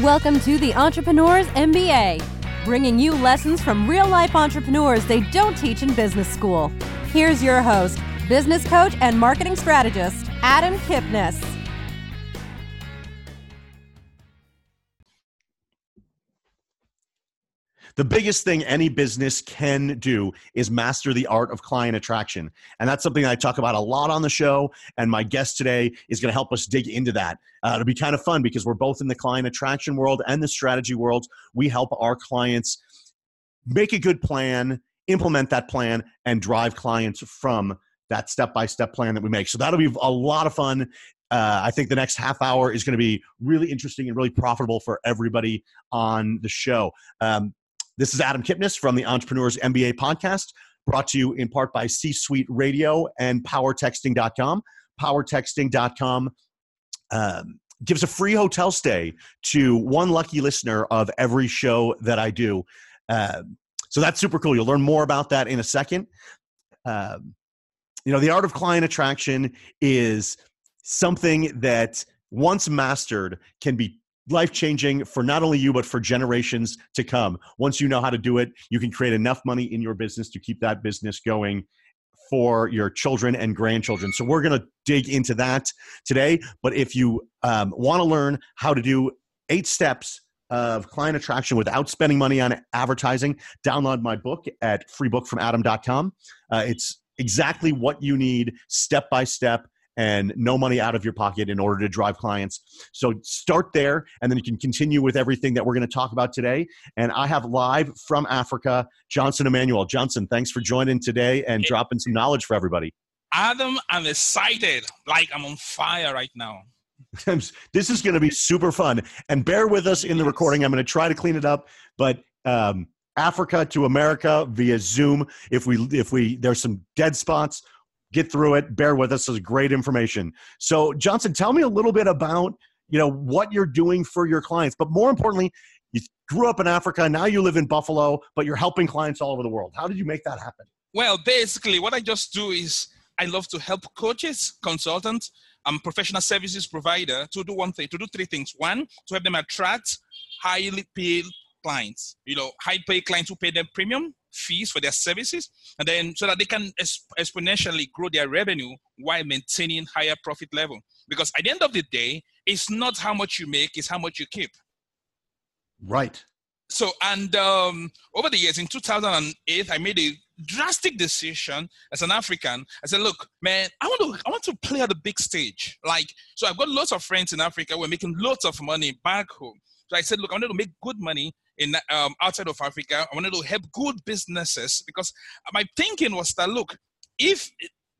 Welcome to the Entrepreneurs MBA, bringing you lessons from real life entrepreneurs they don't teach in business school. Here's your host, business coach and marketing strategist, Adam Kipnis. The biggest thing any business can do is master the art of client attraction. And that's something I talk about a lot on the show. And my guest today is going to help us dig into that. Uh, it'll be kind of fun because we're both in the client attraction world and the strategy world. We help our clients make a good plan, implement that plan, and drive clients from that step by step plan that we make. So that'll be a lot of fun. Uh, I think the next half hour is going to be really interesting and really profitable for everybody on the show. Um, this is Adam Kipnis from the Entrepreneurs MBA podcast, brought to you in part by C Suite Radio and PowerTexting.com. PowerTexting.com um, gives a free hotel stay to one lucky listener of every show that I do. Um, so that's super cool. You'll learn more about that in a second. Um, you know, the art of client attraction is something that once mastered can be life changing for not only you but for generations to come. Once you know how to do it you can create enough money in your business to keep that business going for your children and grandchildren. So we're going to dig into that today. But if you um, want to learn how to do eight steps of client attraction without spending money on advertising download my book at freebookfromadam.com uh, it's exactly what you need step by step and no money out of your pocket in order to drive clients. So start there, and then you can continue with everything that we're going to talk about today. And I have live from Africa, Johnson Emmanuel. Johnson, thanks for joining today and dropping some knowledge for everybody. Adam, I'm excited. Like I'm on fire right now. this is going to be super fun. And bear with us in the recording. I'm going to try to clean it up, but um, Africa to America via Zoom. If we if we there's some dead spots, get through it. Bear with us. This is great information. So, Johnson, tell me a little bit about you know what you're doing for your clients, but more importantly, you grew up in Africa. Now you live in Buffalo, but you're helping clients all over the world. How did you make that happen? Well, basically, what I just do is I love to help coaches, consultants, and professional services provider to do one thing, to do three things. One, to help them attract highly paid clients. You know, high paid clients who pay them premium fees for their services, and then so that they can exponentially grow their revenue while maintaining higher profit level. Because at the end of the day, it's not how much you make; it's how much you keep. Right. So, and um, over the years, in 2008, I made a drastic decision as an African. I said, "Look, man, I want to, I want to play at the big stage. Like, so I've got lots of friends in Africa. We're making lots of money back home. So I said, look, I want to make good money in um, outside of Africa. I wanted to help good businesses because my thinking was that look, if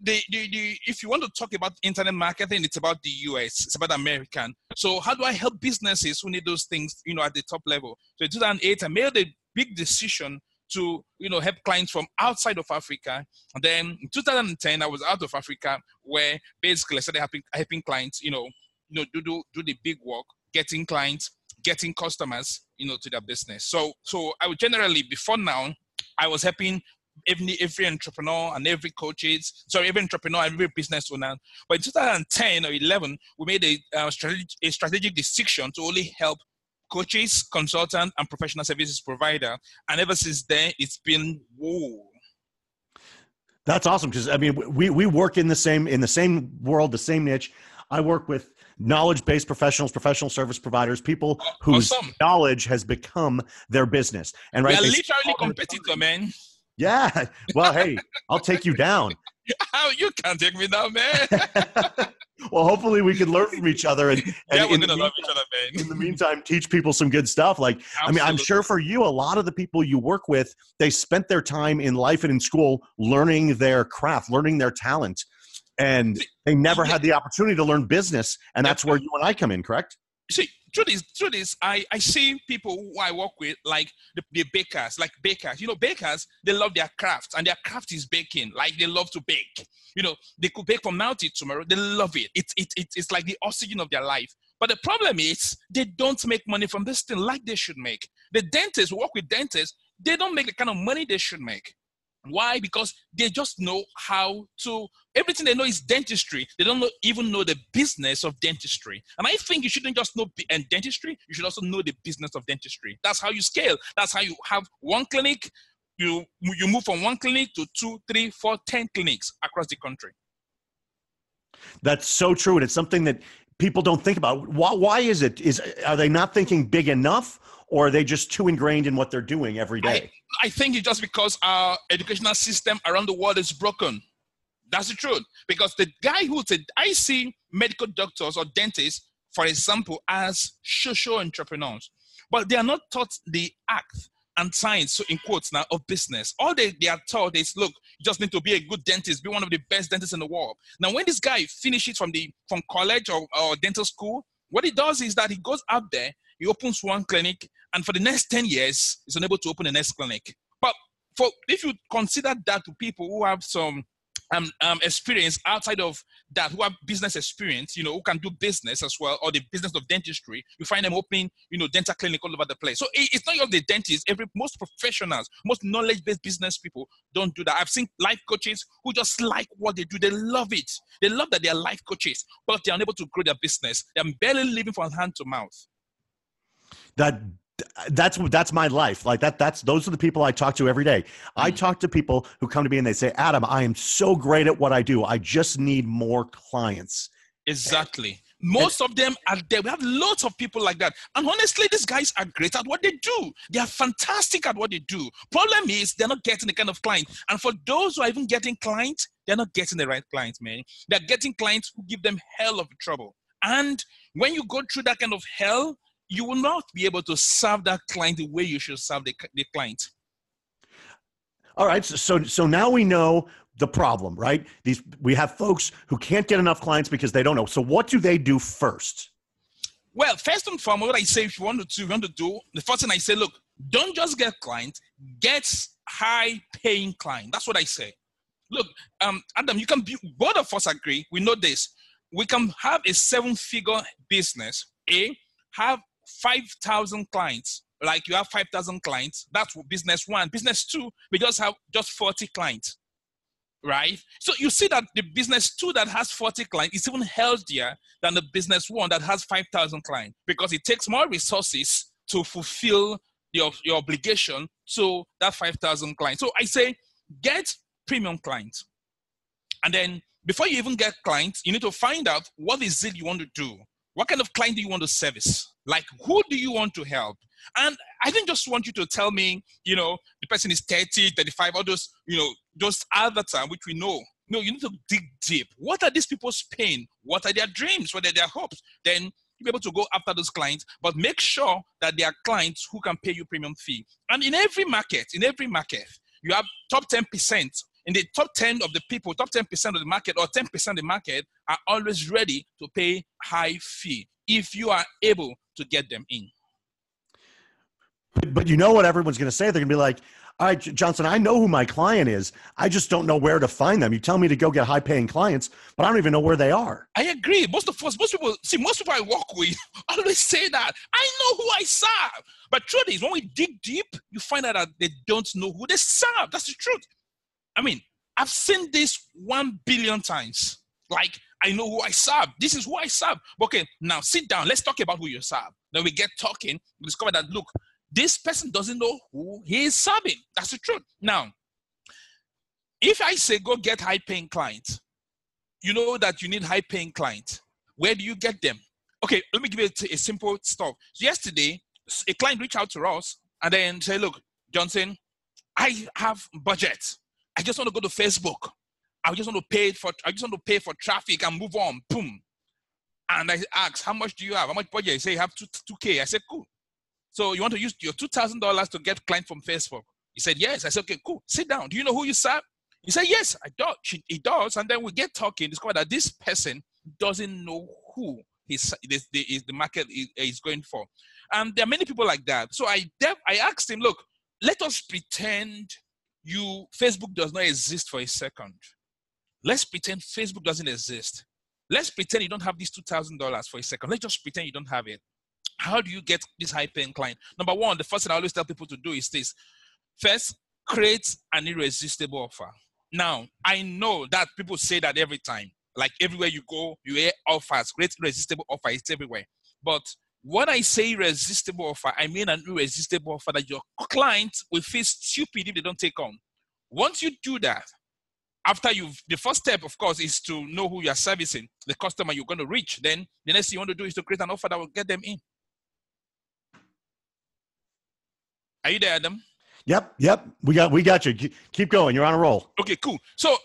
the, the, the, if you want to talk about internet marketing, it's about the US, it's about American. So how do I help businesses who need those things, you know, at the top level? So in 2008, I made a big decision to, you know, help clients from outside of Africa. And then in 2010, I was out of Africa, where basically I started helping, helping clients, you know, you know, do, do, do the big work, getting clients, getting customers, you know, to their business. So, so I would generally before now, I was helping every every entrepreneur and every coaches, sorry, every entrepreneur, and every business owner. But in 2010 or 11, we made a, strategic, a strategic decision to only help coaches, consultant, and professional services provider. And ever since then, it's been whoa. That's awesome because I mean we we work in the same in the same world, the same niche. I work with knowledge based professionals, professional service providers, people whose awesome. knowledge has become their business. And right, we are literally competitor, man. Yeah. Well, hey, I'll take you down. How you can't take me down, man. well, hopefully we can learn from each other and, and yeah, we're gonna love each other, man. in the meantime, teach people some good stuff. Like, Absolutely. I mean, I'm sure for you, a lot of the people you work with, they spent their time in life and in school learning their craft, learning their talent and they never had the opportunity to learn business and that's where you and i come in correct? See through this through this i i see people who i work with like the, the, bakers like bakers. You know bakers they love their craft and their craft is baking. Like they love to bake. You know they could bake from now till tomorrow. They love it. It's it, it, it's like the oxygen of their life. But the problem is they don't make money from this thing like they should make. The dentists who work with dentists they don't make the kind of money they should make Why? Because they just know how to, everything they know is dentistry. They don't know, even know the business of dentistry. And I think you shouldn't just know and dentistry, you should also know the business of dentistry. That's how you scale. That's how you have one clinic, you, you move from one clinic to two, three, four, ten clinics across the country. That's so true. And it's something that people don't think about. Why, why is it? Is Are they not thinking big enough? Or are they just too ingrained in what they're doing every day? I, I think it's just because our educational system around the world is broken. That's the truth. Because the guy who said, I see medical doctors or dentists, for example, as social entrepreneurs, but they are not taught the act and science, so in quotes now, of business. All they, they are taught is, look, you just need to be a good dentist, be one of the best dentists in the world. Now, when this guy finishes from the from college or, or dental school, what he does is that he goes out there, he opens one clinic, and for the next 10 years, he's unable to open the next clinic. But for if you consider that to people who have some um, um, experience outside of that, who have business experience, you know, who can do business as well, or the business of dentistry, you find them opening, you know, dental clinic all over the place. So it, it's not just the dentists. Every most professionals, most knowledge-based business people don't do that. I've seen life coaches who just like what they do. They love it. They love that they are life coaches, but they're unable to grow their business. They're barely living from hand to mouth. That that's that's my life. Like that that's those are the people i talk to every day. I mm. talk to people who come to me and they say adam i am so great at what i do. I just need more clients. Exactly. Most and, of them are there. We have lots of people like that. And honestly these guys are great at what they do. They are fantastic at what they do. Problem is they're not getting the kind of client. And for those who are even getting clients they're not getting the right clients man. They're getting clients who give them hell of trouble. And when you go through that kind of hell you will not be able to serve that client the way you should serve the, the client. All right. So, so now we know the problem, right? These we have folks who can't get enough clients because they don't know. So, what do they do first? Well, first and foremost, what I say if you want to, you want to do, the first thing I say, look, don't just get clients, get high paying client. That's what I say. Look, um, Adam, you can be both of us agree. We know this. We can have a seven figure business, A, have 5,000 clients, like you have 5,000 clients, that's business one. Business two, we just have just 40 clients, right? So you see that the business two that has 40 clients is even healthier than the business one that has 5,000 clients because it takes more resources to fulfill your, your obligation to that 5,000 clients. So I say get premium clients. And then before you even get clients, you need to find out what is it you want to do. What kind of client do you want to service? Like, who do you want to help? And I didn't just want you to tell me, you know, the person is 30, 35, all those, you know, those other time, which we know. No, you need to dig deep. What are these people's pain? What are their dreams? What are their hopes? Then you'll be able to go after those clients, but make sure that they are clients who can pay you premium fee. And in every market, in every market, you have top 10% in the top 10 of the people, top 10% of the market or 10% of the market are always ready to pay high fee if you are able to get them in. But you know what everyone's going to say? They're going to be like, all right, Johnson, I know who my client is. I just don't know where to find them. You tell me to go get high paying clients, but I don't even know where they are. I agree. Most of us, most people, see, most people I work with always say that. I know who I serve. But truth is, when we dig deep, you find out that they don't know who they serve. That's the truth. I mean, I've seen this one billion times. Like, I know who I serve. This is who I serve. Okay, now sit down. Let's talk about who you serve. Then we get talking. We discover that, look, this person doesn't know who he is serving. That's the truth. Now, if I say go get high paying clients, you know that you need high paying clients. Where do you get them? Okay, let me give you a, a simple stuff. So yesterday, a client reached out to us and then say, look, Johnson, I have budget. I just want to go to Facebook. I just want to pay for I just want to pay for traffic and move on. Boom. And I asked, how much do you have? How much budget? He said, you have two, 2K. I said, cool. So you want to use your $2,000 to get client from Facebook? He said, yes. I said, okay, cool. Sit down. Do you know who you serve? He said, yes, I do. She, he does. And then we get talking, discover that this person doesn't know who his, the, the, the market is, is going for. And there are many people like that. So I, I asked him, look, let us pretend you Facebook does not exist for a second. Let's pretend Facebook doesn't exist. Let's pretend you don't have these $2,000 for a second. Let's just pretend you don't have it. How do you get this high paying client? Number one, the first thing I always tell people to do is this. First, create an irresistible offer. Now, I know that people say that every time. Like everywhere you go, you hear offers, great irresistible offer. It's everywhere. But when I say irresistible offer, I mean an irresistible offer that your client will feel stupid if they don't take on. Once you do that, after you've the first step, of course, is to know who you're servicing, the customer you're going to reach. Then the next thing you want to do is to create an offer that will get them in. Are you there, Adam? Yep, yep. We got we got you. Keep going. You're on a roll. Okay, cool. So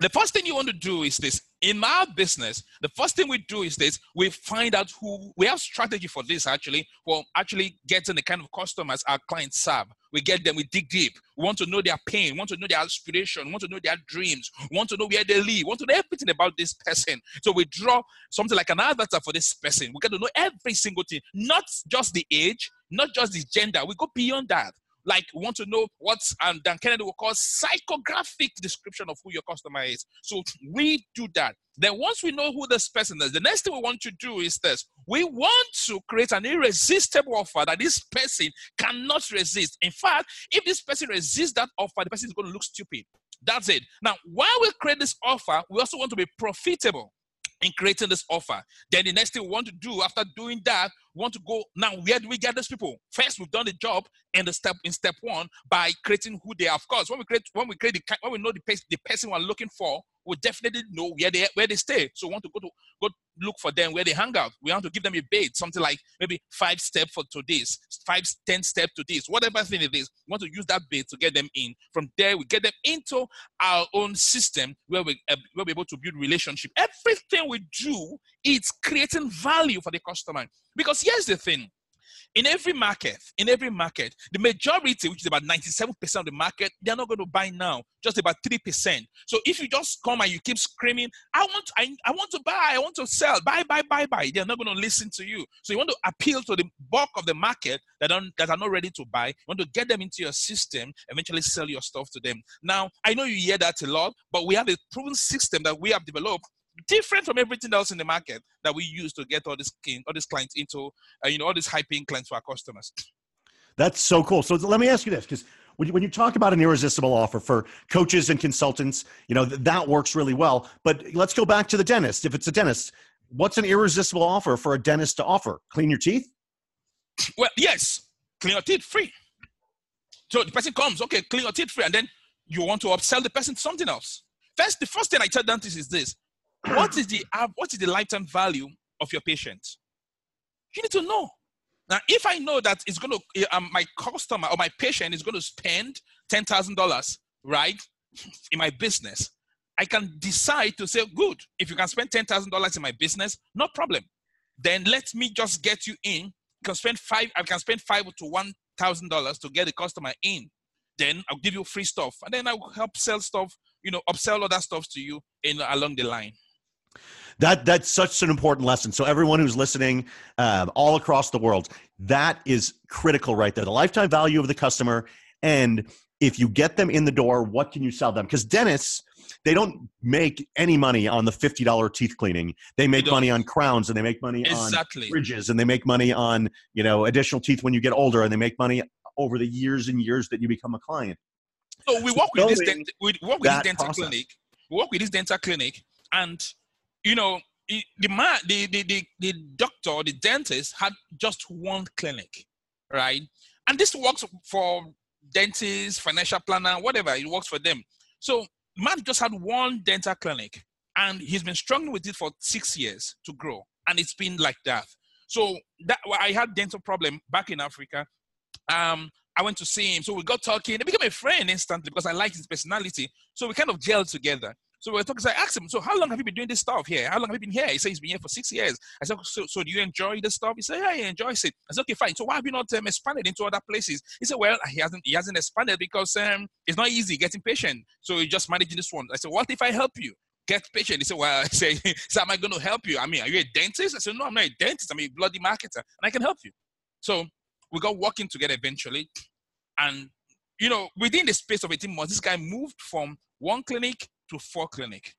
the first thing you want to do is this in our business the first thing we do is this we find out who we have strategy for this actually for actually getting the kind of customers our clients serve we get them we dig deep. We want to know their pain. We want to know their aspiration. We want to know their dreams. We want to know where they live. We want to know everything about this person. So we draw something like an avatar for this person. We get to know every single thing. Not just the age not just the gender. We go beyond that like want to know what's um, Dan Kennedy will call psychographic description of who your customer is. So we do that. Then once we know who this person is, the next thing we want to do is this. We want to create an irresistible offer that this person cannot resist. In fact, if this person resists that offer, the person is going to look stupid. That's it. Now, while we create this offer, we also want to be profitable in creating this offer. Then the next thing we want to do after doing that, we want to go now. Where do we get these people? First, we've done the job in the step in step one by creating who they are. Of course, when we create when we create the when we know the, the person we're looking for, we definitely know where they where they stay. So we want to go to go look for them where they hang out. We want to give them a bait, something like maybe five step for today's, five ten step to this, whatever thing it is. We want to use that bait to get them in. From there, we get them into our own system where we uh, where we're able to build relationship. Everything we do is creating value for the customer. Because here's the thing in every market, in every market, the majority, which is about 97% of the market, they're not going to buy now, just about 3%. So if you just come and you keep screaming, I want, I, I want to buy, I want to sell, buy, buy, buy, buy, they're not going to listen to you. So you want to appeal to the bulk of the market that, don't, that are not ready to buy. You want to get them into your system, eventually sell your stuff to them. Now, I know you hear that a lot, but we have a proven system that we have developed different from everything else in the market that we use to get all these all these clients into uh, you know all these high paying clients for our customers. That's so cool. So let me ask you this, because when you, when you talk about an irresistible offer for coaches and consultants, you know th- that works really well. But let's go back to the dentist. If it's a dentist, what's an irresistible offer for a dentist to offer? Clean your teeth? Well, yes, clean your teeth free. So the person comes, okay, clean your teeth free, and then you want to upsell the person to something else. First, the first thing I tell dentists is this: what is the what is the lifetime value of your patient? You need to know. Now, if I know that it's going to eh, um, my customer or my patient is going to spend ten thousand dollars, right, in my business, I can decide to say, good. If you can spend ten thousand dollars in my business, no problem. Then let me just get you in. You can spend five. I can spend five to one thousand dollars to get the customer in. Then I'll give you free stuff, and then I'll help sell stuff. You know, upsell other stuff to you in along the line. That that's such an important lesson. So everyone who's listening, um, all across the world, that is critical right there. The lifetime value of the customer, and if you get them in the door, what can you sell them? Because dentists, they don't make any money on the fifty dollar teeth cleaning. They make they money on crowns, and they make money exactly. on bridges, and they make money on you know additional teeth when you get older, and they make money over the years and years that you become a client. So we work with this dent- we work with this dental process. clinic. We work with this dental clinic, and you know, the man, the, the, the, the doctor, the dentist had just one clinic, right? And this works for dentists, financial planner, whatever, it works for them. So man just had one dental clinic and he's been struggling with it for six years to grow. And it's been like that. So that I had dental problem back in Africa. Um, I went to see him. So we got talking. They became a friend instantly because I liked his personality. So we kind of gelled together. So we're talking. So I asked him, so how long have you been doing this stuff here? How long have you been here? He said he's been here for six years. I said, so, so do you enjoy this stuff? He said, yeah, he enjoys it. I said, okay, fine. So why have you not um, expanded into other places? He said, well, he hasn't he hasn't expanded because um, it's not easy getting patient. So he's just managing this one. I said, what if I help you? Get patient. He said, Well, I say, so am I going to help you? I mean, are you a dentist? I said, No, I'm not a dentist. I'm a bloody marketer, and I can help you. So we got working together eventually. And, you know, within the space of 18 months, this guy moved from one clinic to four clinic.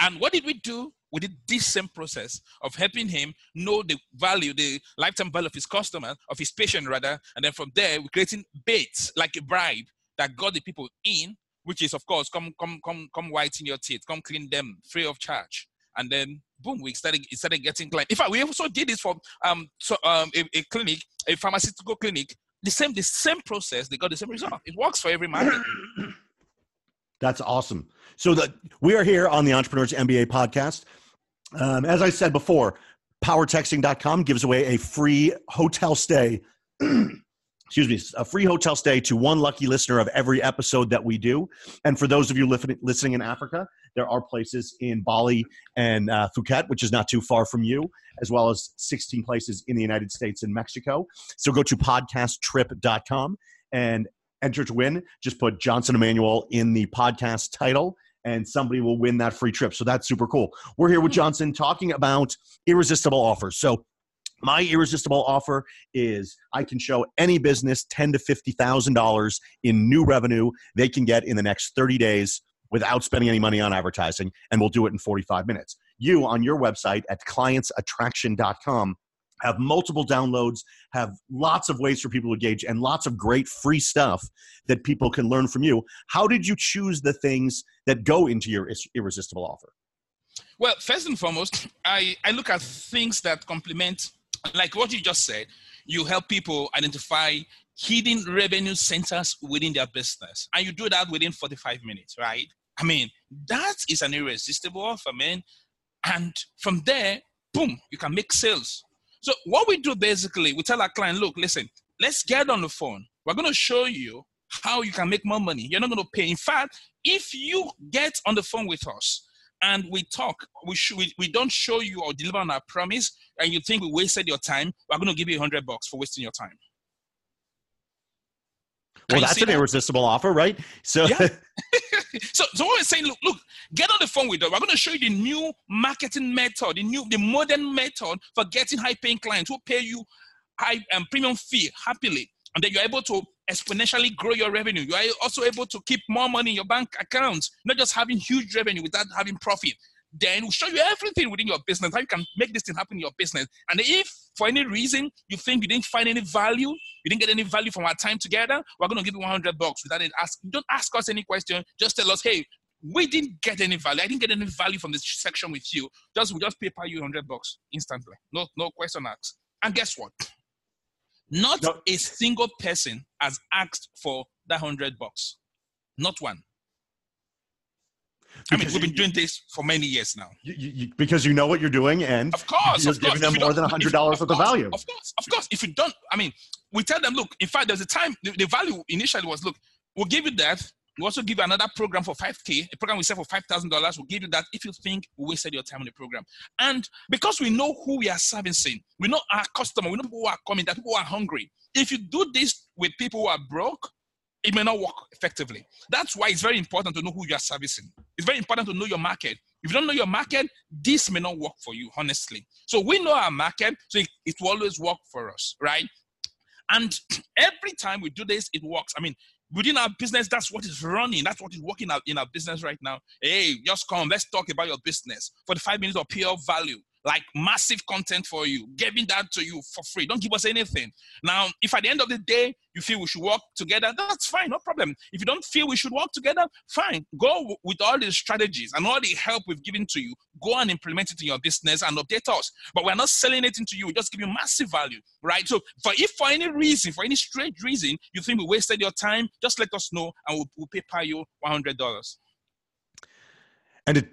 And what did we do? we did this same process of helping him know the value, the lifetime value of his customer, of his patient rather, and then from there we're creating baits like a bribe that got the people in, which is of course come come come come whiten your teeth, come clean them free of charge, and then boom, we started started getting clients. In fact, we also did this for um so um a, a clinic, a pharmaceutical clinic. The same the same process, they got the same result. It works for every market. That's awesome. So that we are here on the Entrepreneurs MBA podcast. Um, as I said before, powertexting.com gives away a free hotel stay. excuse me, a free hotel stay to one lucky listener of every episode that we do. And for those of you listening in Africa, there are places in Bali and uh, Phuket, which is not too far from you, as well as 16 places in the United States and Mexico. So go to podcasttrip.com and enter to win. Just put Johnson Emmanuel in the podcast title and somebody will win that free trip. So that's super cool. We're here with Johnson talking about irresistible offers. So my irresistible offer is I can show any business ten to fifty thousand dollars in new revenue they can get in the next thirty days without spending any money on advertising, and we'll do it in 45 minutes. You on your website at clientsattraction.com have multiple downloads, have lots of ways for people to engage, and lots of great free stuff that people can learn from you. How did you choose the things that go into your irresistible offer? Well, first and foremost, I, I look at things that complement, like what you just said. You help people identify hidden revenue centers within their business, and you do that within 45 minutes, right? I mean, that is an irresistible offer, man. And from there, boom, you can make sales. So what we do basically, we tell our client, look, listen, let's get on the phone. We're going to show you how you can make more money. You're not going to pay. In fact, if you get on the phone with us and we talk, we, sh- we, we don't show you or deliver on our promise, and you think we wasted your time, we're going to give you a hundred bucks for wasting your time. Well, that's an that? irresistible offer, right? So, yeah. so, so what we're saying, look, look, get on the phone with us. We're going to show you the new marketing method, the new, the modern method for getting high-paying clients who pay you high um, premium fee happily, and then you're able to exponentially grow your revenue. You are also able to keep more money in your bank accounts, not just having huge revenue without having profit. Then we'll show you everything within your business, how you can make this thing happen in your business. And if for any reason you think you didn't find any value, you didn't get any value from our time together, we're going to give you 100 bucks without it. Ask, don't ask us any question. Just tell us, hey, we didn't get any value. I didn't get any value from this section with you. Just we just pay you 100 bucks instantly. No, no question asked. And guess what? Not no. a single person has asked for that 100 bucks. Not one. I mean, we've been doing this for many years now. You, you, because you know what you're doing, and of course, you're of giving them more than hundred dollars worth of value. Of course, of course. If you don't, I mean, we tell them, look. In fact, there's a time the, the value initially was, look, we'll give you that. We also give you another program for 5K, a program we sell for $5,000. We'll give you that if you think we wasted your time on the program. And because we know who we are servicing, we know our customer, we know people who are coming, that people who are hungry. If you do this with people who are broke, it may not work effectively. That's why it's very important to know who you are servicing. It's very important to know your market. If you don't know your market, this may not work for you, honestly. So we know our market, so it, it will always work for us, right? And every time we do this, it works. I mean, within our business, that's what is running. That's what is working out in our business right now. Hey, just come, let's talk about your business for the five minutes of pure value like massive content for you, giving that to you for free. Don't give us anything. Now, if at the end of the day you feel we should work together, that's fine, no problem. If you don't feel we should work together, fine. Go with all the strategies and all the help we've given to you. Go and implement it in your business and update us. But we're not selling it into you. We just give you massive value, right? So, for if for any reason, for any strange reason, you think we wasted your time, just let us know and we'll, we'll pay you one hundred dollars. And it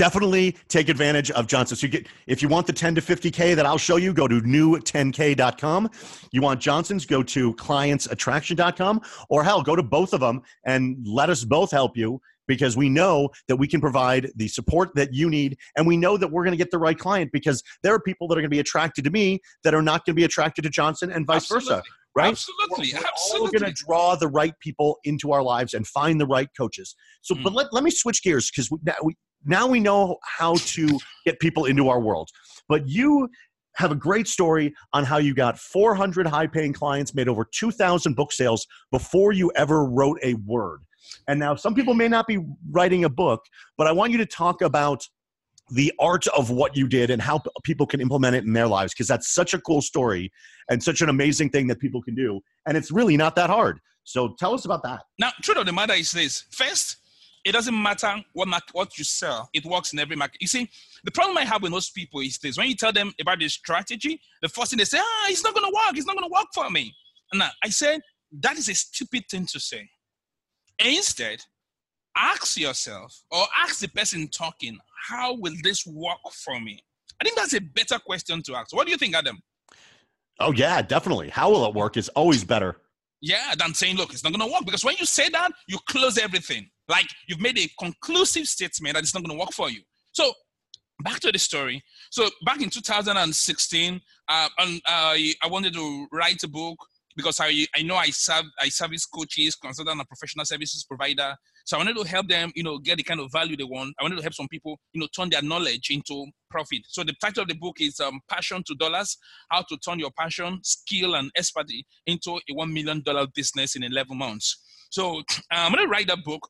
definitely take advantage of Johnson. So you get if you want the 10 to 50k that I'll show you, go to new10k.com. You want Johnson's, go to clientsattraction.com, or hell, go to both of them and let us both help you because we know that we can provide the support that you need and we know that we're going to get the right client because there are people that are going to be attracted to me that are not going to be attracted to Johnson and vice Absolutely. versa right? Absolutely, we're, we're absolutely. going to draw the right people into our lives and find the right coaches. So, mm. but let, let me switch gears because we, we, now we know how to get people into our world. But you have a great story on how you got 400 high paying clients, made over 2,000 book sales before you ever wrote a word. And now some people may not be writing a book, but I want you to talk about the art of what you did and how people can implement it in their lives because that's such a cool story and such an amazing thing that people can do and it's really not that hard so tell us about that Now, truth of the matter is this: first, it doesn't matter what market, what you sell; it works in every market. You see, the problem I have with most people is this: when you tell them about this strategy, the first thing they say, "Ah, it's not going to work. It's not going to work for me." Now, I said that is a stupid thing to say. Instead, ask yourself or ask the person talking, "How will this work for me?" I think that's a better question to ask. What do you think, Adam? oh yeah definitely how will it work is always better Yeah, than saying, look, it's not going to work. Because when you say that, you close everything. Like you've made a conclusive statement that it's not going to work for you. So back to the story. So back in 2016, uh, and, uh, I wanted to write a book because I, I know I serve I service coaches, consultant, and professional services provider. So I wanted to help them, you know, get the kind of value they want. I wanted to help some people, you know, turn their knowledge into profit. So the title of the book is um, "Passion to Dollars: How to Turn Your Passion, Skill, and Expertise into a One Million Dollar Business in 11 Months." So uh, I'm going to write that book,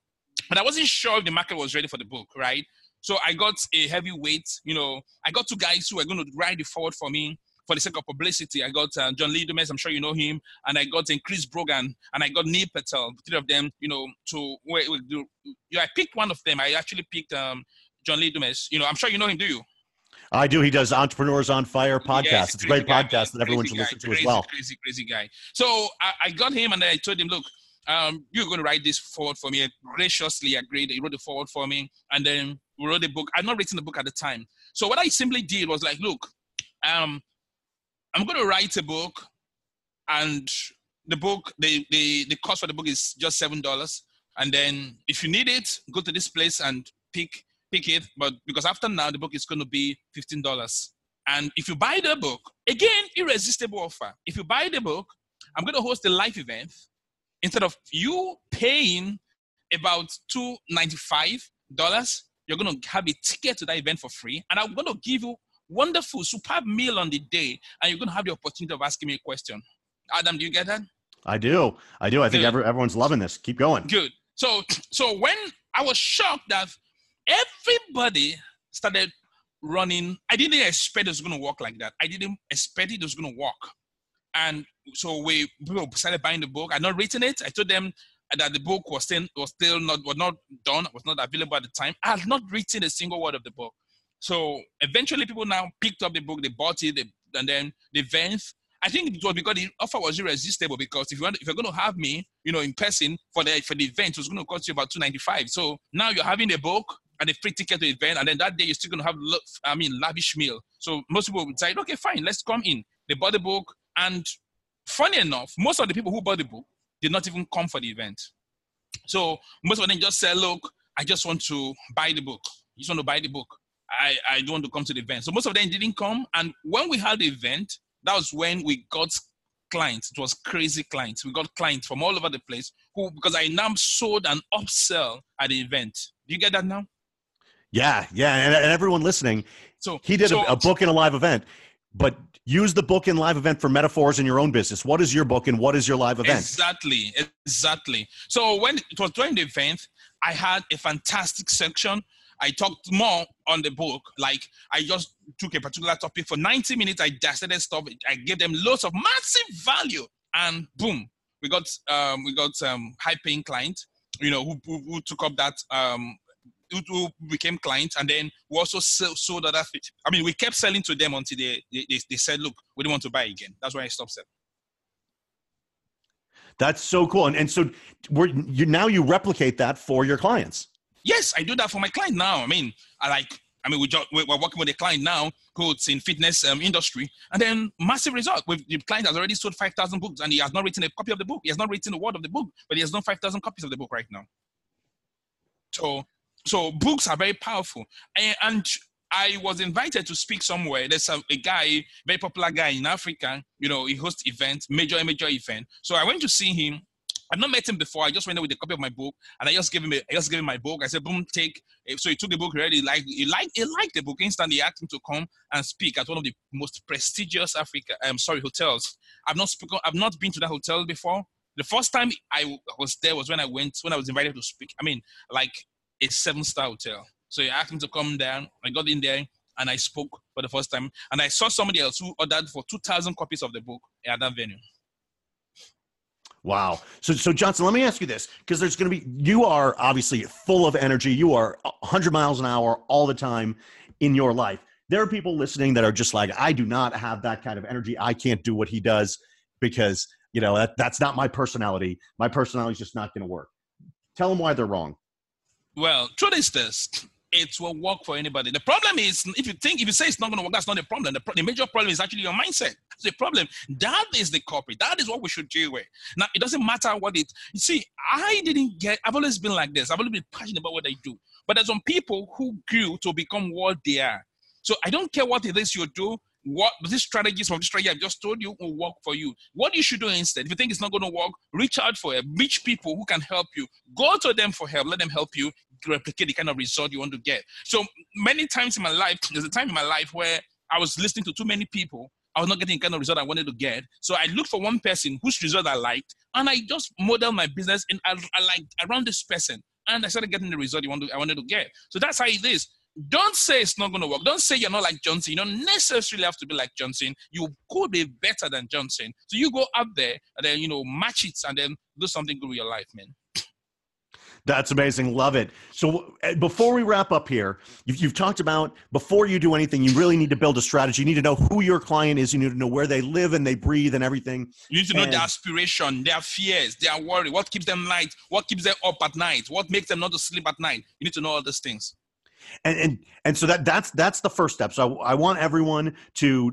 but I wasn't sure if the market was ready for the book, right? So I got a heavyweight, you know, I got two guys who were going to ride it foreword for me for the sake of publicity. I got uh, John Lee Dumas, I'm sure you know him, and I got uh, Chris Brogan, and I got Neil Patel, three of them, you know, to wait, wait, do, yeah, I picked one of them. I actually picked um, John Lee Dumas. You know, I'm sure you know him, do you? i do he does entrepreneurs on fire podcast Yeah, it's a great guy, podcast that everyone should guy, listen to crazy, as well Crazy, crazy guy. So I, I got him and I told him, look, um, you're going to write this foreword for me. Graciously agreed. He wrote it foreword for me. And then we wrote the book. I'd not written the book at the time. So what I simply did was like, look, um, I'm going to write a book and the book, the, the, the cost for the book is just $7. And then if you need it, go to this place and pick pick it. But because after now, the book is going to be $15. And if you buy the book, again, irresistible offer. If you buy the book, I'm going to host a live event. Instead of you paying about $295, you're going to have a ticket to that event for free. And I'm going to give you wonderful, superb meal on the day. And you're going to have the opportunity of asking me a question. Adam, do you get that? i do i do i think every, everyone's loving this keep going Good. So, so when I was shocked that everybody started running, I didn't expect it was going to work like that. I didn't expect it was going to work. And so we people started buying the book. I had not written it. I told them that the book was still was still not was not done, was not available at the time. I had not written a single word of the book. So eventually, people now picked up the book, they bought it, they, and then the event. I think it was because the offer was irresistible. Because if you want, if you're going to have me, you know, in person for the for the event, it was going to cost you about two ninety five. So now you're having a book and a free ticket to the event, and then that day you're still going to have, I mean, lavish meal. So most people would say, okay, fine, let's come in. They bought the book, and funny enough, most of the people who bought the book did not even come for the event. So most of them just said, look, I just want to buy the book. You just want to buy the book. I, I don't want to come to the event. So most of them didn't come. And when we had the event, that was when we got clients. It was crazy clients. We got clients from all over the place who, because I now sold an upsell at the event. Do you get that now? yeah yeah and, and everyone listening So he did so, a, a book and a live event but use the book and live event for metaphors in your own business what is your book and what is your live event Exactly, exactly. So when it was during the event, I had a fantastic section. I talked more on the book. Like I just took a particular topic for 90 minutes. I dissected stuff. I gave them loads of massive value, and boom, we got um, we got um, high paying client. You know who, who, who took up that um, who, became clients, and then we also sold other. Fit. I mean, we kept selling to them until they, they they they said, "Look, we don't want to buy again." That's why I stopped selling. that's so cool and, and so we're, you now you replicate that for your clients Yes, I do that for my client now. I mean, I like. I mean, we just, we're working with a client now who's in fitness um, industry, and then massive result. With the client has already sold five thousand books, and he has not written a copy of the book. He has not written a word of the book, but he has done five thousand copies of the book right now. So, so books are very powerful, and, and I was invited to speak somewhere. There's a, a guy, very popular guy in Africa. You know, he hosts events, major major event. So I went to see him. I've not met him before. I just went there with a copy of my book, and I just gave him. A, I just gave him my book. I said, "Boom, take." So he took the book. Already, like he liked, he liked the book. Instantly, he asked him to come and speak at one of the most prestigious Africa. I'm um, sorry, hotels. I've not spoken. I've not been to that hotel before. The first time I was there was when I went when I was invited to speak. I mean, like a seven star hotel. So he asked me to come down. I got in there and I spoke for the first time. And I saw somebody else who ordered for 2,000 copies of the book at that venue. Wow. So, so Johnson, let me ask you this because there's going to be, you are obviously full of energy. You are 100 miles an hour all the time in your life. There are people listening that are just like, I do not have that kind of energy. I can't do what he does because, you know, that, that's not my personality. My personality is just not going to work. Tell them why they're wrong. Well, truth is this it will work for anybody. The problem is if you think if you say it's not going to work, that's not the problem. The, the, major problem is actually your mindset. That's the problem. That is the culprit. That is what we should deal with. Now it doesn't matter what it. You see, I didn't get. I've always been like this. I've always been passionate about what I do. But there's some people who grew to become what they are. So I don't care what it is you do what these strategies from the strategy I've just told you will work for you. What you should do instead, if you think it's not going to work, reach out for help. Reach people who can help you. Go to them for help. Let them help you replicate the kind of result you want to get. So many times in my life, there's a time in my life where I was listening to too many people. I was not getting the kind of result I wanted to get. So I looked for one person whose result I liked, and I just modeled my business and I, I like around this person, and I started getting the result you want to, I wanted to get. So that's how it is. Don't say it's not going to work. Don't say you're not like Johnson. You don't necessarily have to be like Johnson. You could be better than Johnson. So you go up there and then, you know, match it and then do something good with your life, man. That's amazing. Love it. So eh, before we wrap up here, you've, you've, talked about before you do anything, you really need to build a strategy. You need to know who your client is. You need to know where they live and they breathe and everything. You need to know and, their aspiration, their fears, their worry, what keeps them light, what keeps them up at night, what makes them not to sleep at night. You need to know all these things and and and so that that's that's the first step so I, I, want everyone to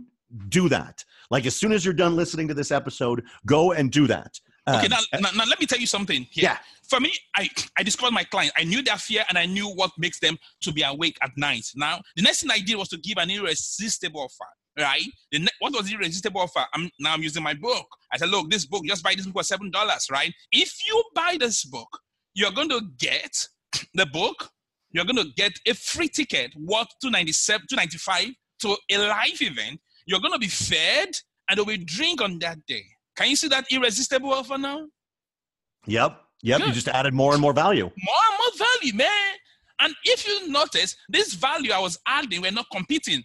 do that like as soon as you're done listening to this episode go and do that okay um, now, now, now, let me tell you something here. yeah for me i i discovered my client i knew their fear and i knew what makes them to be awake at night now the next thing i did was to give an irresistible offer right? The ne- what was the irresistible offer? I'm now I'm using my book. I said, look, this book, just buy this book for seven dollars, right? If you buy this book, you're going to get the book, you're going to get a free ticket worth 297 295 to a live event. You're going to be fed and there will be drink on that day. Can you see that irresistible offer now? Yep. Yep. You just added more and more value. More and more value, man. And if you notice, this value I was adding, we're not competing.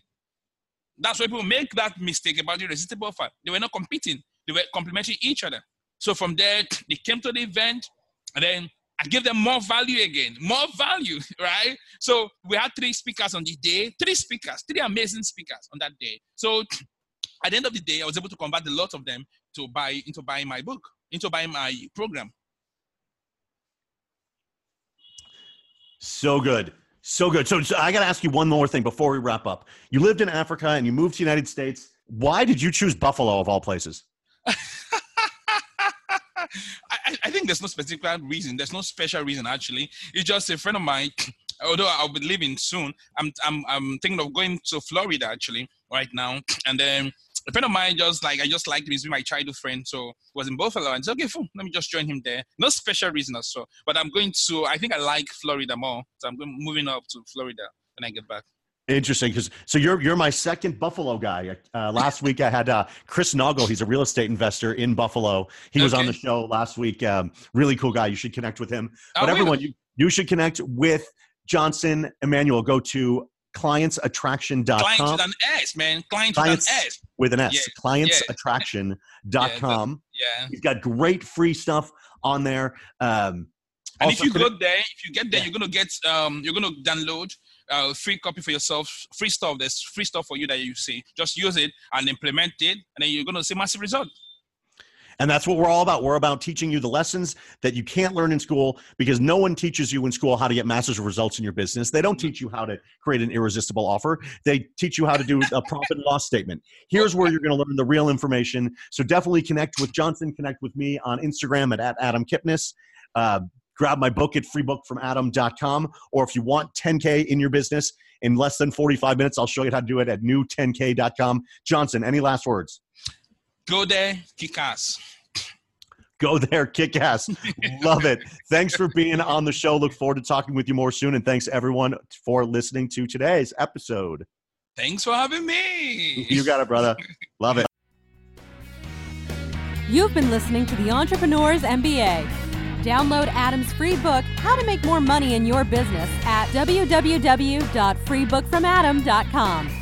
That's why people make that mistake about the irresistible offer. They were not competing, they were complementing each other. So from there, they came to the event, and then I give them more value again, more value, right? So we had three speakers on the day, three speakers, three amazing speakers on that day. So at the end of the day, I was able to convert a lot of them to buy into buying my book, into buying my program. So good. So good. So, so I got to ask you one more thing before we wrap up. You lived in Africa and you moved to the United States. Why did you choose Buffalo of all places? I, I think there's no specific reason. There's no special reason actually. It's just a friend of mine. Although I'll be leaving soon, I'm I'm I'm thinking of going to Florida actually right now, and then a friend of mine just like I just liked him. He's my childhood friend, so was in Buffalo. And said, okay, fine, let me just join him there. No special reason or so, but I'm going to. I think I like Florida more, so I'm going moving up to Florida when I get back. Interesting, because so you're you're my second Buffalo guy. Uh, last week I had uh, Chris Noggle. He's a real estate investor in Buffalo. He okay. was on the show last week. Um, really cool guy. You should connect with him. Oh, but everyone, you you should connect with Johnson Emmanuel. Go to clientsattraction.com. Clients with an S, man. Clients, Clients with an S. With an S. Yeah. Clientsattraction.com. Yeah, yeah. He's got great free stuff on there. Um, and if you go there, if you get there, you're gonna get um, you're gonna download uh, free copy for yourself, free stuff. There's free stuff for you that you see. Just use it and implement it, and then you're going to see massive result. And that's what we're all about. We're about teaching you the lessons that you can't learn in school because no one teaches you in school how to get massive results in your business. They don't teach you how to create an irresistible offer. They teach you how to do a profit and loss statement. Here's where you're going to learn the real information. So definitely connect with Johnson. Connect with me on Instagram at, at Adam Kipnis. Uh, grab my book at freebookfromadam.com. Or if you want 10K in your business in less than 45 minutes, I'll show you how to do it at new10k.com. Johnson, any last words? Go there, kick ass. Go there, kick ass. Love it. Thanks for being on the show. Look forward to talking with you more soon. And thanks everyone for listening to today's episode. Thanks for having me. You got it, brother. Love it. You've been listening to the Entrepreneurs MBA Download Adam's free book, How to Make More Money in Your Business, at www.freebookfromadam.com.